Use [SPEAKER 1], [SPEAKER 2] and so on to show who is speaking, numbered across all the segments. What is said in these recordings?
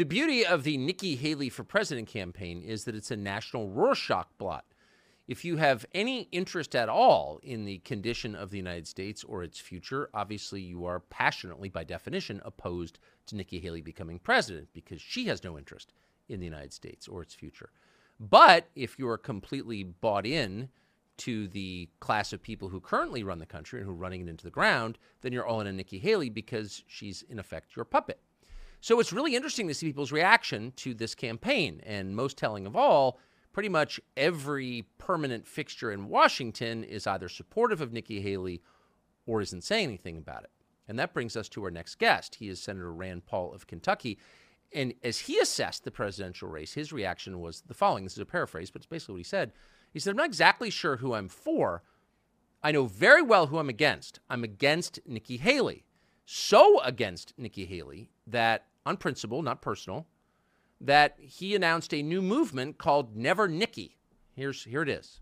[SPEAKER 1] The beauty of the Nikki Haley for President campaign is that it's a national Rorschach blot. If you have any interest at all in the condition of the United States or its future, obviously you are passionately, by definition, opposed to Nikki Haley becoming president because she has no interest in the United States or its future. But if you are completely bought in to the class of people who currently run the country and who are running it into the ground, then you're all in a Nikki Haley because she's, in effect, your puppet. So it's really interesting to see people's reaction to this campaign. And most telling of all, pretty much every permanent fixture in Washington is either supportive of Nikki Haley or isn't saying anything about it. And that brings us to our next guest. He is Senator Rand Paul of Kentucky. And as he assessed the presidential race, his reaction was the following. This is a paraphrase, but it's basically what he said. He said, I'm not exactly sure who I'm for. I know very well who I'm against. I'm against Nikki Haley. So against Nikki Haley that, on principle, not personal, that he announced a new movement called Never Nikki. Here's here it is.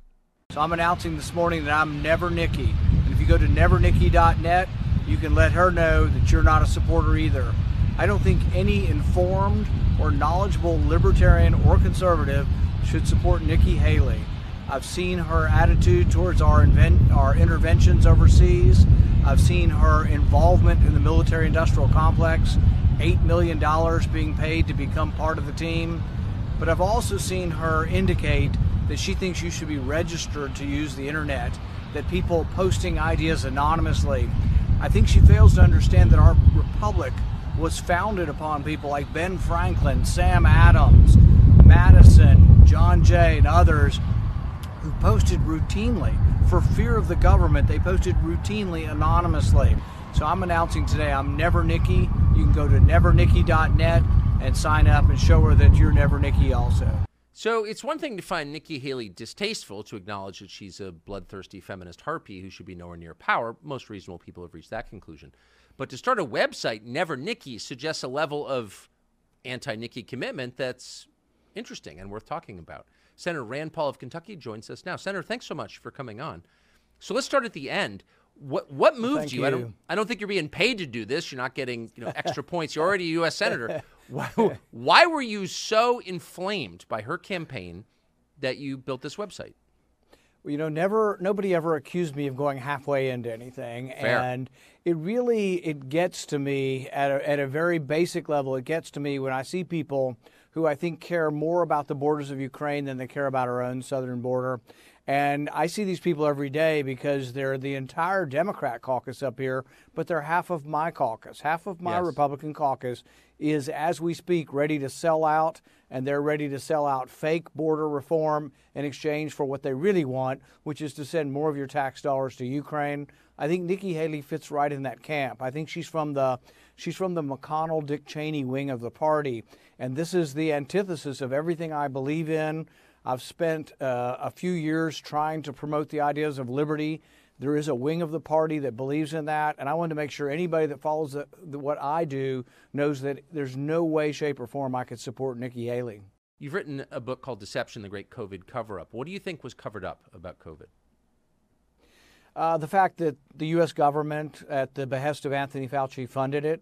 [SPEAKER 2] So I'm announcing this morning that I'm Never Nikki. And if you go to nevernikki.net, you can let her know that you're not a supporter either. I don't think any informed or knowledgeable libertarian or conservative should support Nikki Haley. I've seen her attitude towards our, invent, our interventions overseas. I've seen her involvement in the military industrial complex, $8 million being paid to become part of the team. But I've also seen her indicate that she thinks you should be registered to use the internet, that people posting ideas anonymously. I think she fails to understand that our republic was founded upon people like Ben Franklin, Sam Adams, Madison, John Jay, and others who posted routinely. For fear of the government, they posted routinely anonymously. So I'm announcing today I'm Never Nikki. You can go to nevernikki.net and sign up and show her that you're Never Nikki also.
[SPEAKER 1] So it's one thing to find Nikki Haley distasteful, to acknowledge that she's a bloodthirsty feminist harpy who should be nowhere near power. Most reasonable people have reached that conclusion. But to start a website, Never Nikki, suggests a level of anti Nikki commitment that's interesting and worth talking about. Senator Rand Paul of Kentucky joins us now. Senator, thanks so much for coming on. So let's start at the end. What what moved you?
[SPEAKER 2] you?
[SPEAKER 1] I don't I don't think you're being paid to do this. You're not getting you know extra points. You're already a U.S. senator. Why, why were you so inflamed by her campaign that you built this website?
[SPEAKER 2] Well, you know, never nobody ever accused me of going halfway into anything,
[SPEAKER 1] Fair.
[SPEAKER 2] and it really it gets to me at a, at a very basic level. It gets to me when I see people who I think care more about the borders of Ukraine than they care about our own southern border. And I see these people every day because they're the entire Democrat caucus up here, but they're half of my caucus. Half of my
[SPEAKER 1] Yes.
[SPEAKER 2] Republican caucus is, as we speak, ready to sell out, and they're ready to sell out fake border reform in exchange for what they really want, which is to send more of your tax dollars to Ukraine. I think Nikki Haley fits right in that camp. I think she's from the she's from the McConnell Dick Cheney wing of the party, and this is the antithesis of everything I believe in. I've spent uh, a few years trying to promote the ideas of liberty. There is a wing of the party that believes in that, and I wanted to make sure anybody that follows the, the, what I do knows that there's no way, shape, or form I could support Nikki Haley.
[SPEAKER 1] You've written a book called Deception: The Great COVID Cover-Up. What do you think was covered up about COVID?
[SPEAKER 2] Uh, the fact that the U.S. government, at the behest of Anthony Fauci, funded it,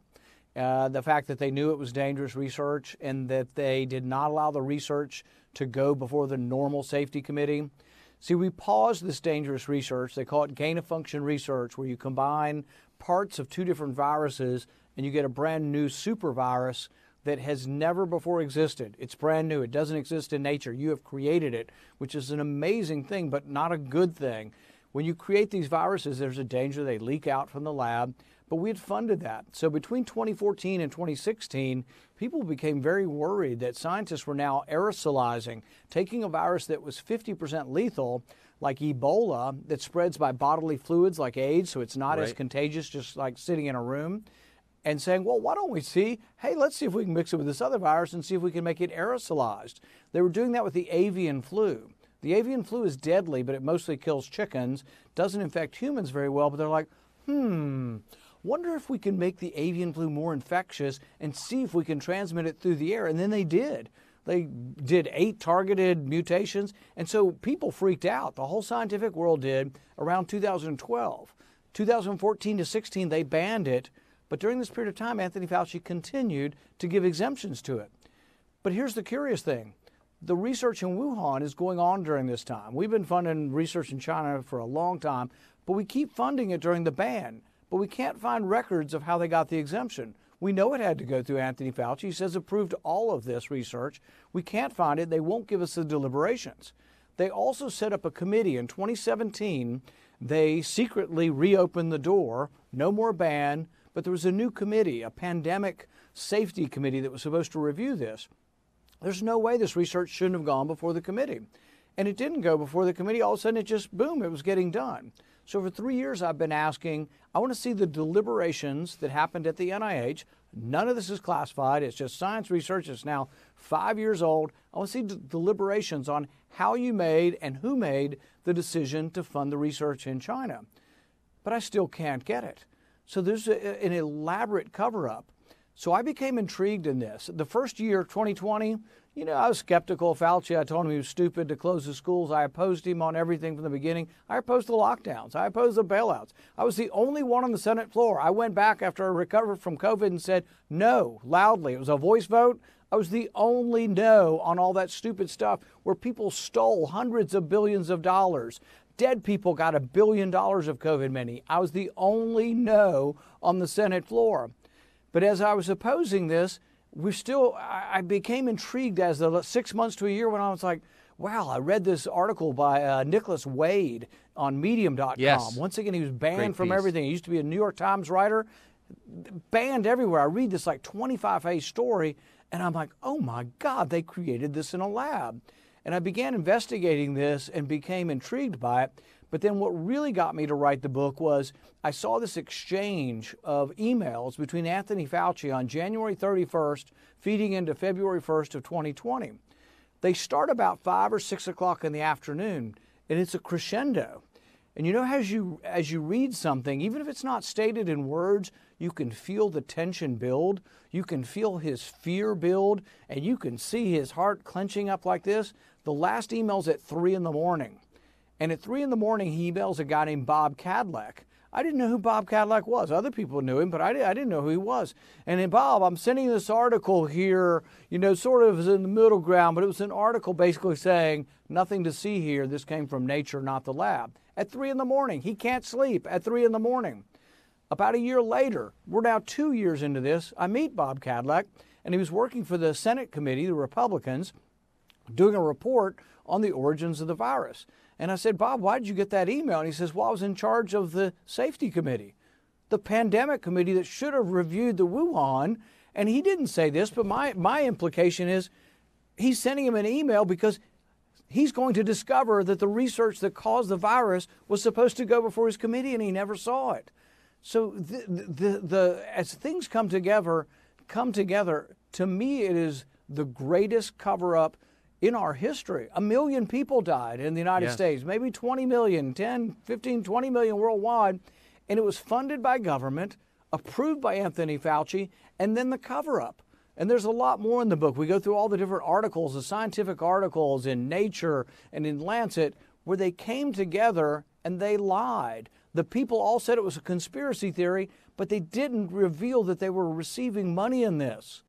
[SPEAKER 2] uh, the fact that they knew it was dangerous research, and that they did not allow the research to go before the normal safety committee. See, we paused this dangerous research. They call it gain of function research, where you combine parts of two different viruses and you get a brand new super virus that has never before existed. It's brand new. It doesn't exist in nature. You have created it, which is an amazing thing, but not a good thing. When you create these viruses, there's a danger they leak out from the lab, but we had funded that. So between 2014 and 2016, people became very worried that scientists were now aerosolizing, taking a virus that was 50% lethal, like Ebola, that spreads by bodily fluids like AIDS, so it's not as contagious, just like sitting in a room and saying, well, why don't we see, hey, let's see if we can mix it with this other virus and see if we can make it aerosolized. They were doing that with the avian flu. The avian flu is deadly, but it mostly kills chickens, doesn't infect humans very well, but they're like, hmm, wonder if we can make the avian flu more infectious and see if we can transmit it through the air. And then they did. They did eight targeted mutations, and so people freaked out. The whole scientific world did around 2012. 2014 to 16, they banned it, but during this period of time, Anthony Fauci continued to give exemptions to it. But here's the curious thing the research in Wuhan is going on during this time. We've been funding research in China for a long time, but we keep funding it during the ban. But we can't find records of how they got the exemption. We know it had to go through Anthony Fauci. He says approved all of this research. We can't find it. They won't give us the deliberations. They also set up a committee in 2017. They secretly reopened the door, no more ban, but there was a new committee, a pandemic safety committee that was supposed to review this. There's no way this research shouldn't have gone before the committee. And it didn't go before the committee. All of a sudden, it just, boom, it was getting done. So for three years, I've been asking, I want to see the deliberations that happened at the NIH. None of this is classified. It's just science research. It's now five years old. I want to see deliberations on how you made and who made the decision to fund the research in China. But I still can't get it. So there's a, an elaborate cover up. So I became intrigued in this. The first year, 2020, you know, I was skeptical of Fauci. I told him he was stupid to close the schools. I opposed him on everything from the beginning. I opposed the lockdowns. I opposed the bailouts. I was the only one on the Senate floor. I went back after I recovered from COVID and said no loudly. It was a voice vote. I was the only no on all that stupid stuff where people stole hundreds of billions of dollars. Dead people got a billion dollars of COVID money. I was the only no on the Senate floor. But as I was opposing this, we still, I became intrigued as the six months to a year when I was like, wow, I read this article by uh, Nicholas Wade on Medium.com.
[SPEAKER 1] Yes.
[SPEAKER 2] Once again, he was banned
[SPEAKER 1] Great
[SPEAKER 2] from
[SPEAKER 1] piece.
[SPEAKER 2] everything. He used to be a New York Times writer, banned everywhere. I read this like 25 page story, and I'm like, oh my God, they created this in a lab. And I began investigating this and became intrigued by it. But then what really got me to write the book was I saw this exchange of emails between Anthony Fauci on January 31st, feeding into February 1st of 2020. They start about five or six o'clock in the afternoon, and it's a crescendo. And you know, as you as you read something, even if it's not stated in words, you can feel the tension build. You can feel his fear build, and you can see his heart clenching up like this. The last email's at three in the morning. And at three in the morning, he emails a guy named Bob Kadlec. I didn't know who Bob Kadlec was. Other people knew him, but I, didn't know who he was. And then, Bob, I'm sending this article here, you know, sort of in the middle ground, but it was an article basically saying nothing to see here. This came from nature, not the lab. At three in the morning, he can't sleep at three in the morning. About a year later, we're now two years into this, I meet Bob Kadlec, and he was working for the Senate committee, the Republicans, doing a report on the origins of the virus. And I said, Bob, why did you get that email? And he says, Well, I was in charge of the safety committee, the pandemic committee that should have reviewed the Wuhan. And he didn't say this, but my, my implication is he's sending him an email because he's going to discover that the research that caused the virus was supposed to go before his committee and he never saw it. So the, the, the, as things come together, come together, to me it is the greatest cover up in our history. A million people died in the United
[SPEAKER 1] Yes.
[SPEAKER 2] States, maybe 20 million, 10, 15, 20 million worldwide. And it was funded by government, approved by Anthony Fauci, and then the cover up. And there's a lot more in the book. We go through all the different articles, the scientific articles in Nature and in Lancet, where they came together and they lied. The people all said it was a conspiracy theory, but they didn't reveal that they were receiving money in this.